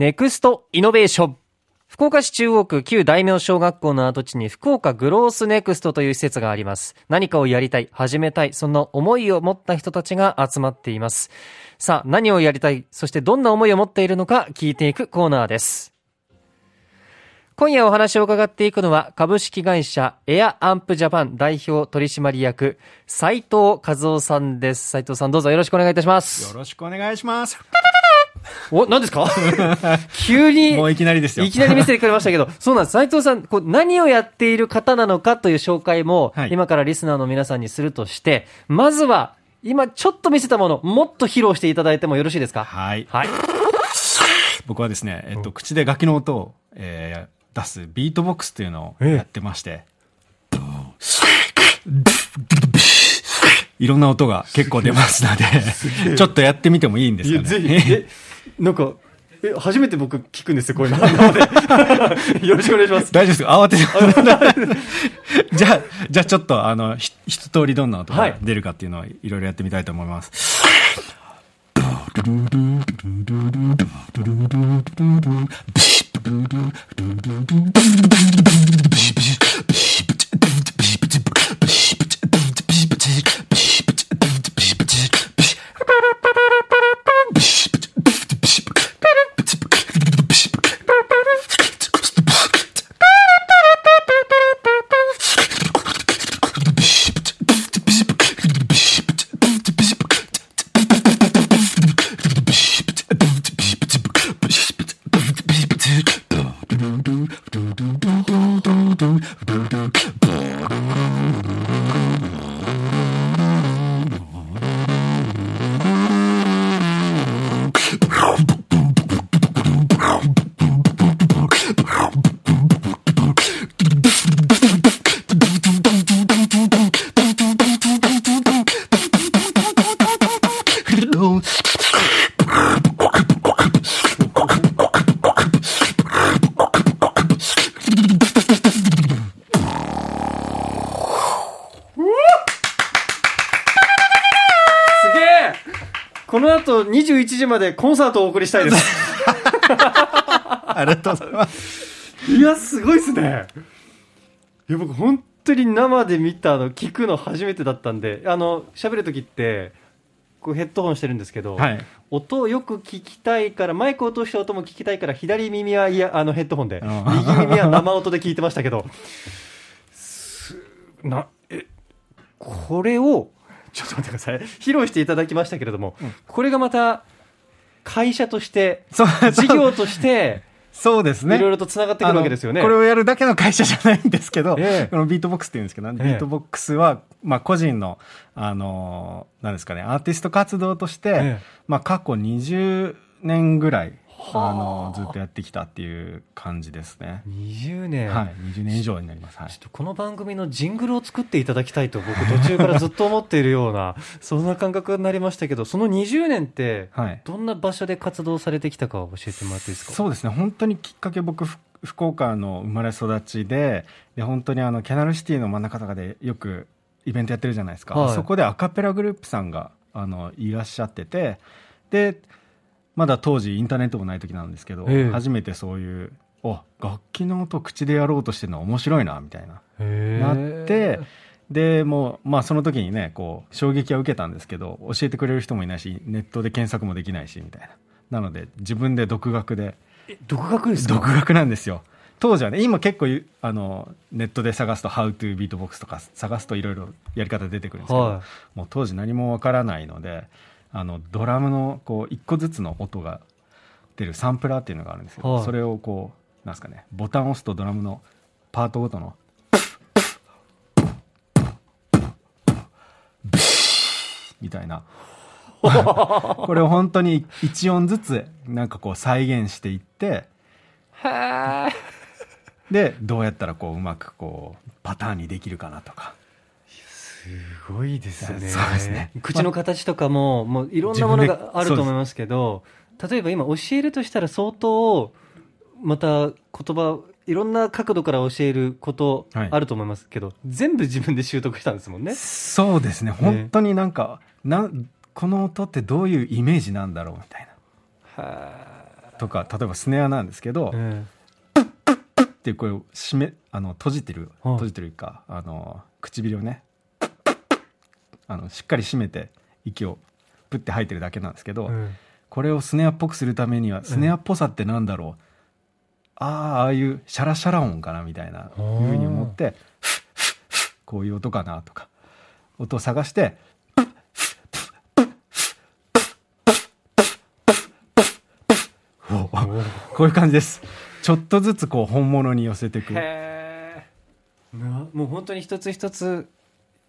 ネクストイノベーション。福岡市中央区旧大名小学校の跡地に福岡グロースネクストという施設があります。何かをやりたい、始めたい、そんな思いを持った人たちが集まっています。さあ、何をやりたい、そしてどんな思いを持っているのか聞いていくコーナーです。今夜お話を伺っていくのは株式会社エアアンプジャパン代表取締役斉藤和夫さんです。斉藤さんどうぞよろしくお願いいたします。よろしくお願いします。お、何ですか？急に。もういきなりですよ。いきなり見せてくれましたけど、そうなんです。斉藤さん、こう何をやっている方なのかという紹介も、はい今からリスナーの皆さんにするとして、まずは、今ちょっと見せたもの、もっと披露していただいてもよろしいですか？はい。はい。僕はですね、えっと、口で楽器の音を、えー出すビートボックスっていうのをやってまして、いろんな音が結構出ますので、ちょっとやってみてもいいんですかね。え、なんか、え、初めて僕聞くんですよ、こういうの。よろしくお願いします。大丈夫ですか？慌てて。じゃあ、じゃあちょっと、あの、ひ一通りどんな音はいが出るかっていうのをいろいろやってみたいと思います。すまでコンサートをお送りしたいです。ありがとうございます。いや、すごいですね。いや、僕本当に生で見たの、聞くの初めてだったんで、あの、喋るときって、こうヘッドホンしてるんですけど、はい。音をよく聞きたいから、マイクを通した音も聞きたいから、左耳はいや、あのヘッドホンで、うん右耳は生音で聞いてましたけど、す、な、え、これを、ちょっと待ってください。披露していただきましたけれども、これがまた、会社として、そう、事業として、そうですね。いろいろと繋がってくるわけですよね。これをやるだけの会社じゃないんですけど、ええこのビートボックスっていうんですけど、えビートボックスは、まあ個人の、あのー、なんですかね、アーティスト活動として、ええまあ過去20年ぐらい、はああのー、ずっとやってきたっていう感じですね。20年。はい、20年以上になります。はいちょっ。とこの番組のジングルを作っていただきたいと僕途中からずっと思っているような、そんな感覚になりましたけど、その20年って、はい。どんな場所で活動されてきたかを教えてもらっていいですか？そうですね、本当にきっかけ僕、ふ福岡の生まれ育ちで、で本当にあのキャナルシティの真ん中とかでよくイベントやってるじゃないですか、はいそこでアカペラグループさんがあのいらっしゃってて、でまだ当時、インターネットもない時なんですけど、ええ。初めてそういう、お楽器の音を口でやろうとしてるのは面白いなみたいな、へなーって、でもう、まあ、その時にねこう衝撃は受けたんですけど教えてくれる人もいないしネットで検索もできないしみたいな。なので自分で独学で。え独学ですか？独学なんですよ。当時はね今結構ゆあのネットで探すと「How to Beatbox」とか探すといろいろやり方出てくるんですけど、はもう当時何もわからないのであのドラムのこう1個ずつの音が出るサンプラーっていうのがあるんですけど、はい。それをこうなんですかねボタンを押すとドラムのパートごとのみたいな。これを本当に1音ずつなんかこう再現していってでどうやったらこううまくこうパターンにできるかなとかすごいですね。そうですね。口の形とかも、もういろんなものがあると思いますけど、例えば今教えるとしたら相当、また言葉、いろんな角度から教えることはいあると思いますけど、全部自分で習得したんですもんね。そうですね。本当になんか、なんこの音ってどういうイメージなんだろうみたいな。はとか例えばスネアなんですけど、えっていう声を締めあの閉じてるはい。閉じてるかあの唇をねあのしっかり締めて息をプッて吐いてるだけなんですけど、えこれをスネアっぽくするためにはスネアっぽさってなんだろう、ああああいうシャラシャラ音かなみたいなふうに思ってフッフッフッこういう音かなとか音を探しておこういう感じですちょっとずつこう本物に寄せていくもう本当に一つ一つ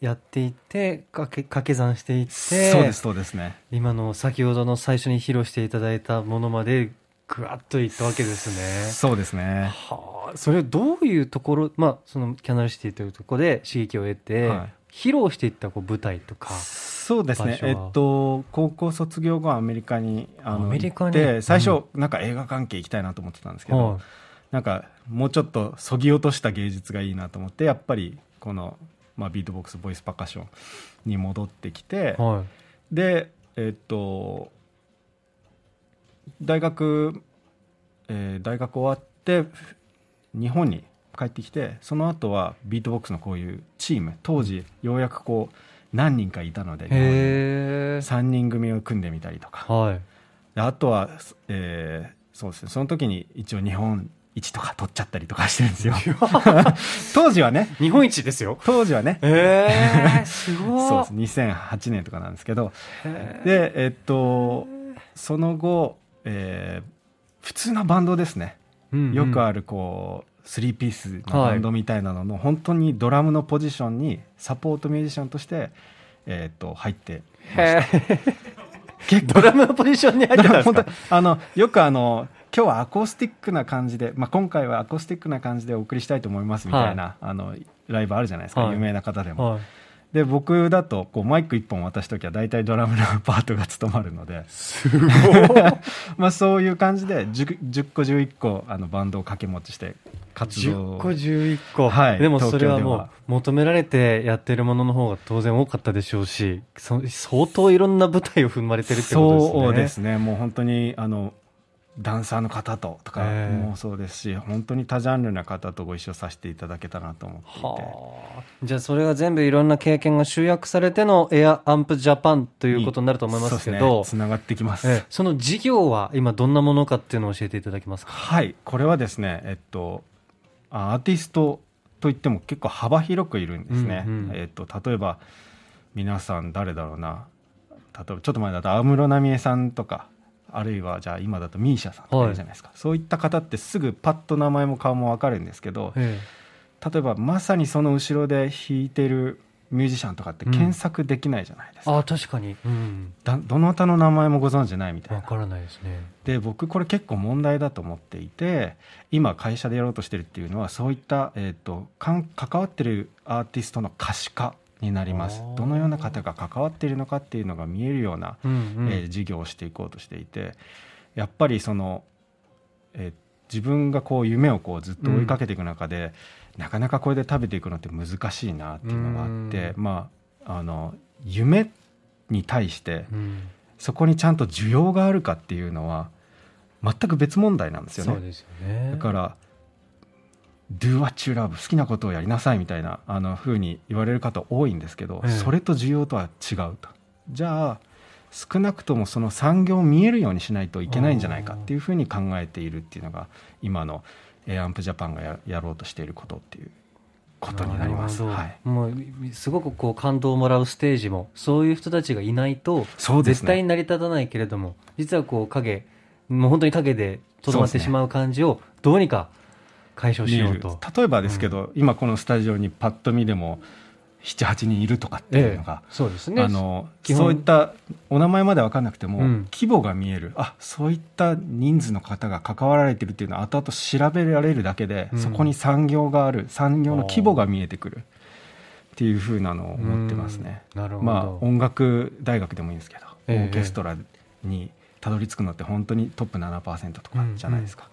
やっていって掛け掛け算していってそうですそうですね。今の先ほどの最初に披露していただいたものまでぐわっといったわけですね。そうですね。はあ、それどういうところ、まあ、そのキャナルシティというところで刺激を得て、はい。披露していったこう舞台とか。そうですね。えっと高校卒業後はアメリカにあのアメリカに？最初なんか映画関係行きたいなと思ってたんですけど、はい。なんかもうちょっとそぎ落とした芸術がいいなと思ってやっぱりこの、まあ、ビートボックスボイスパーカッションに戻ってきて、はいでえっと大学、えー大学終わって日本に帰ってきてその後はビートボックスのこういうチーム当時ようやくこう何人かいたので日本にへえ。3人組を組んでみたりとかはい。であとは、えーそうですねその時に一応日本一とか取っちゃったりとかしてるんですよ。当時はね。日本一ですよ。当時はね。へえ、すごい。そうです。2008年とかなんですけど。へでえっとその後、えー普通のバンドですね。ーうんうん。よくあるこうスリーピースのバンドみたいなのの、本当にドラムのポジションにサポートミュージシャンとして、えっと入ってへえ。結ドラムのポジションに入ってたんです本当かあのよくあの今日はアコースティックな感じで、まあ、今回はアコースティックな感じでお送りしたいと思いますみたいな、あのライブあるじゃないですか、はい。有名な方でも、はい。で僕だとこうマイク1本渡す時は大体ドラムの パートが務まるので。すごい。まあそういう感じで 10, 10個11個あのバンドを掛け持ちして活動10個11個、はいでもそれは。もう求められてやってるものの方が当然多かったでしょうしそ相当いろんな舞台を踏まれてるってことですね。そうですね。もう本当にあのダンサーの方ととかええもそうですし、本当に多ジャンルな方とご一緒させていただけたなと思っていて。はあ。じゃあそれが全部いろんな経験が集約されてのエアアンプジャパンということになると思いますけど。つな、がってきます、ええ。その事業は今どんなものかっていうのを教えていただけますか？はい。これはですねえっとあアーティストといっても結構幅広くいるんですね、うんうん。えっと例えば皆さん誰だろうな。例えばちょっと前だと安室奈美恵さんとかあるいはじゃあ今だと MISIA さんとかいるじゃないですか、そういった方ってすぐパッと名前も顔も分かるんですけどえ例えばまさにその後ろで弾いてるミュージシャンとかって検索できないじゃないですか、えああ確かに、うん、だどなたの名前もご存知ないみたいな。わからないですね。で僕これ結構問題だと思っていて今会社でやろうとしてるっていうのはそういった、えー、とかん関わってるアーティストの可視化になります。どのような方が関わっているのかっていうのが見えるような、うんうん、えー事業をしていこうとしていてやっぱりその、えー自分がこう夢をこうずっと追いかけていく中で、なかなかこれで食べていくのって難しいなっていうのがあって、うん。まああの夢に対してうん。そこにちゃんと需要があるかっていうのは全く別問題なんですよね。よね。だから「do what you love」好きなことをやりなさいみたいなあの風に言われる方多いんですけど、ええ。それと需要とは違うと。じゃあ少なくともその産業を見えるようにしないといけないんじゃないかっていうふうに考えているっていうのが今のエアンプジャパンがややろうとしていることっていうことになります。はい、もうすごくこう感動をもらうステージもそういう人たちがいないと絶対に成り立たないけれども実はこう影もう本当に影でとどまってしまう感じをどうにか解消しようと。例えばですけど、今このスタジオにパッと見でも78人いるとかっていうのが、そうですね。あのそういったお名前まで分かんなくても、うん規模が見えるあそういった人数の方が関わられてるっていうのは後々調べられるだけで、うんそこに産業がある産業の規模が見えてくるっていうふうなのを思ってますね。うんなるほど。まあ、音楽大学でもいいんですけど、ええオーケストラにたどり着くのって本当にトップ7%とかじゃないですか、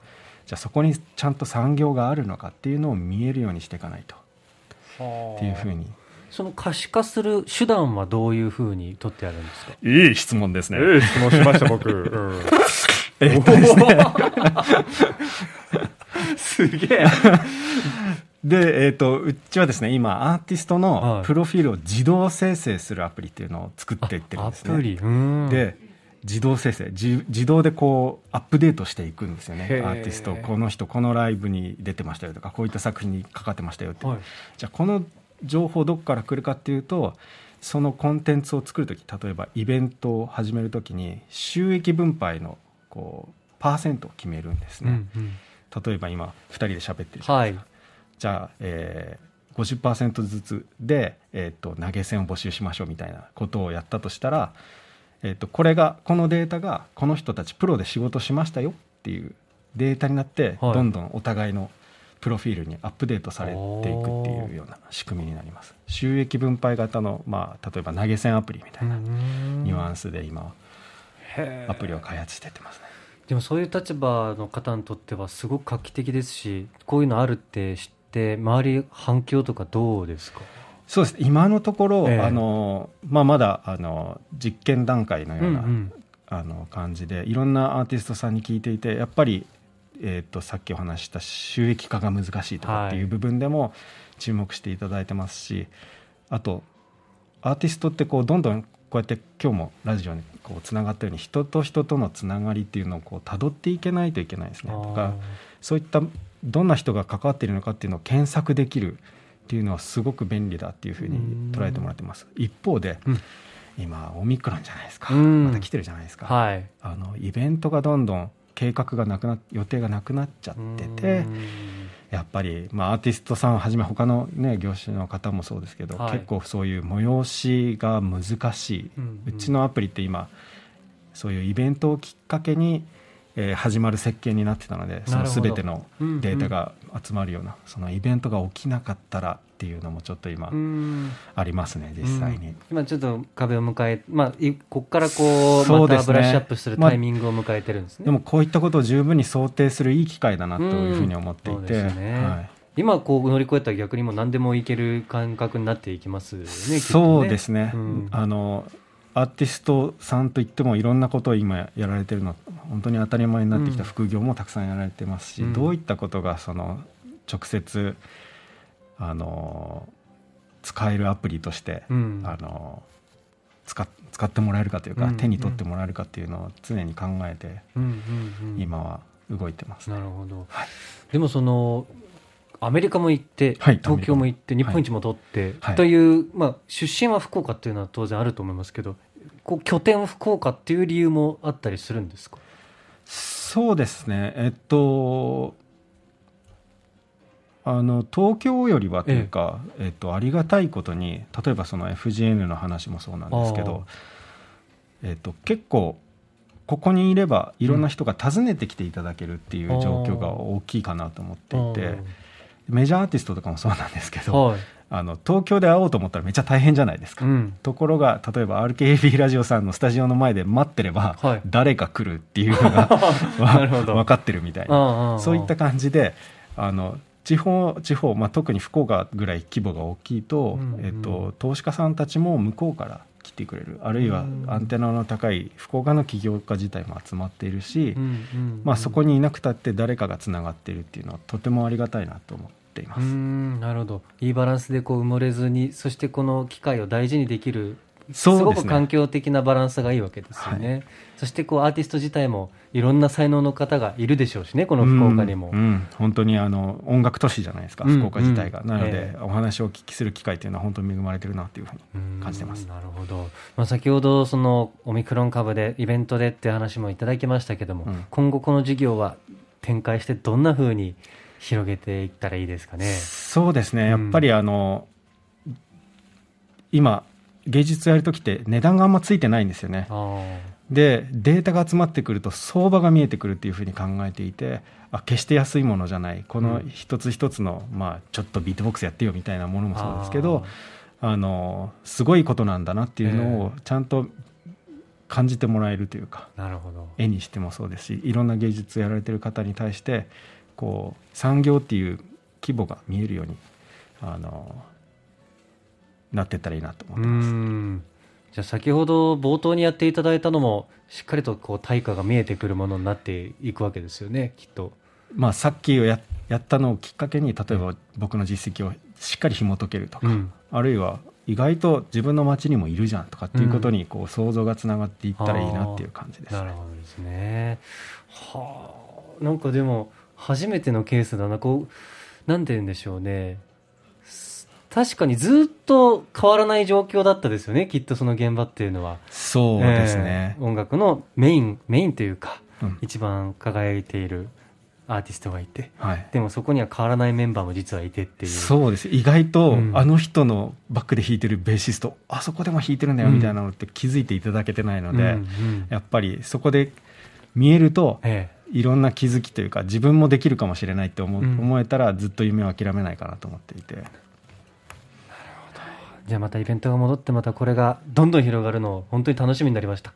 じゃあそこにちゃんと産業があるのかっていうのを見えるようにしていかないと。っていうふうに。その可視化する手段はどういうふうに取ってあるんですか？いい質問ですね。ええ。質問しました、僕。うん。えっとですね。すげえ。で、えっとうちはですね今アーティストはい。のプロフィールを自動生成するアプリっていうのを作っていってるんアですね。プリ。うん、で自動生成自自動でこうアップデートしていくんですよね。アーティストこの人このライブに出てましたよとかこういった作品にかかってましたよって、はい。じゃあこの情報どこから来るかっていうとそのコンテンツを作るとき例えばイベントを始めるときに収益分配のこうパーセントを決めるんですね、うんうん。例えば今2人で喋ってるじゃないですか、じゃあ、えー、50%ずつで、えー、と投げ銭を募集しましょうみたいなことをやったとしたら、えー、とこれがこのデータがこの人たちプロで仕事しましたよっていうデータになって、はい。どんどんお互いのプロフィールにアップデートされていくっていうような仕組みになります。収益分配型の、まあ、例えば投げ銭アプリみたいなニュアンスで今アプリを開発していってますね。でもそういう立場の方にとってはすごく画期的ですしこういうのあるって知って周り反響とかどうですか？そうです。今のところ、ええ。あのまあ、まだあの実験段階のような、うんうんあの感じでいろんなアーティストさんに聞いていてやっぱり、えー、とさっきお話しした収益化が難しいとかっていう部分でも注目していただいてますし、あとアーティストってこうどんどんこうやって今日もラジオにこうつながったように人と人とのつながりっていうのをこう辿っていけないといけないですね。とかそういったどんな人が関わっているのかっていうのを検索できるっていうのはすごく便利だっていうふうに捉えてもらってます。一方で、うん。今オミクロンじゃないですか、うん。また来てるじゃないですか、はい。あのイベントがどんどん計画がなくな予定がなくなっちゃっててうん。やっぱり、まあ、アーティストさんをはじめ他の、ね、業種の方もそうですけど、はい。結構そういう催しが難しい、うんうちのアプリって今そういうイベントをきっかけに、えー始まる設計になってたのでその全てのデータが集まるような、そのイベントが起きなかったらっていうのもちょっと今うん。ありますね、実際に。うん今ちょっと壁を迎え、まあ、いここからこうまたブラッシュアップするタイミングを迎えてるんですね、でもこういったことを十分に想定するいい機会だなというふうに思っていうんて、そうね。はい。今こう乗り越えたら逆にもう何でもいける感覚になっていきますよねね。そうですね、うん。あのアーティストさんといってもいろんなことを今やられてるの本当に当たり前になってきた副業もたくさんやられてますし、うん。どういったことがその直接あの使えるアプリとして、うん。あの使っ使ってもらえるかというか、うん手に取ってもらえるかっていうのを常に考えて、うん。うん。うん。今は動いてます、ねなるほど、はい。でもそのアメリカも行って、はい東京も行って日本一も取って、はい。という、まあ、出身は福岡っていうのは当然あると思いますけどこう拠点福岡っていう理由もあったりするんですか？そうですね、えっと、あの東京よりはというか、えっと、ありがたいことに、例えばその FGN の話もそうなんですけど、えっと、結構、ここにいればいろんな人が訪ねてきていただけるっていう状況が大きいかなと思っていて、メジャーアーティストとかもそうなんですけど、はい。あの東京で会おうと思ったらめっちゃ大変じゃないですか。うん。ところが例えば RKB ラジオさんのスタジオの前で待ってれば、はい。誰か来るっていうのが 分かってるみたいな。あそういった感じであの地方地方、まあ、特に福岡ぐらい規模が大きいと,、うんうん。えっと投資家さんたちも向こうから来てくれる。あるいはうん。アンテナの高い福岡の起業家自体も集まっているし、まあ、そこにいなくたって誰かがつながっているっていうのはとてもありがたいなと思っています。んなるほど。いいバランスでこう埋もれずにそしてこの機会を大事にできるすね。ごく環境的なバランスがいいわけですよね、そしてこうアーティスト自体もいろんな才能の方がいるでしょうしねこの福岡にも、うん。うん本当にあの音楽都市じゃないですか、うん。福岡自体が、うんなので、ええお話をお聞きする機会というのは本当に恵まれてるなというふうにうん感じてます。なるほど、まあ、先ほどそのオミクロン株でイベントでって話もいただきましたけども、うん。今後この事業は展開してどんなふうに広げていったらいいですかね。そうですねやっぱりあの、今芸術やるときって値段があんまついてないんですよね。でデータが集まってくると相場が見えてくるっていうふうに考えていてあ決して安いものじゃない。この一つ一つの、まあ、ちょっとビートボックスやってよみたいなものもそうですけどあのすごいことなんだなっていうのをちゃんと感じてもらえるというか、なるほど。絵にしてもそうですしいろんな芸術やられてる方に対してこう産業っていう規模が見えるようにあのなっていったらいいなと思うってます。んじゃあ先ほど冒頭にやっていただいたのも、しっかりとこう対価が見えてくるものになっていくわけですよね、きっと。まあ、さっきややったのをきっかけに例えば僕の実績をしっかり紐解けるとか、うんあるいは意外と自分の街にもいるじゃんとかっていうことにこう想像がつながっていったらいいなっていう感じですなるね。ほどですね。はあ、なんかでも、初めてのケースだな。こう、なんて言うんでしょうね。す確かにずっと変わらない状況だったですよね、きっとその現場っていうのは。そうですねえ。ー音楽のメイン、メインというか、うん一番輝いているアーティストがいて、はい。でもそこには変わらないメンバーも実はいてっていう。そうです意外と、うんあの人のバックで弾いてるベーシストあそこでも弾いてるんだよみたいなのって気づいていただけてないので、うんうんやっぱりそこで見えるとえいろんな気づきというか自分もできるかもしれないって思,、うん思えたらずっと夢を諦めないかなと思っていてえじゃあまたイベントが戻ってまたこれがどんどん広がるのを本当に楽しみになりました。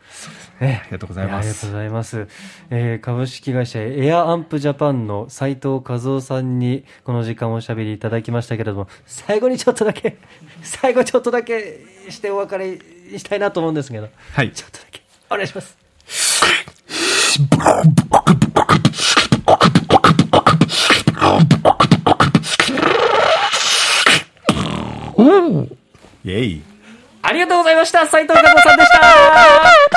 ええ。ありがとうございます。やありがとうございます。えー株式会社エアアンプジャパンの斉藤和夫さんにこの時間おしゃべりいただきましたけれども、最後にちょっとだけ、最後ちょっとだけしてお別れしたいなと思うんですけど、はい。ちょっとだけ。お願いします。イエイ。ありがとうございました。斉藤和子さんでした。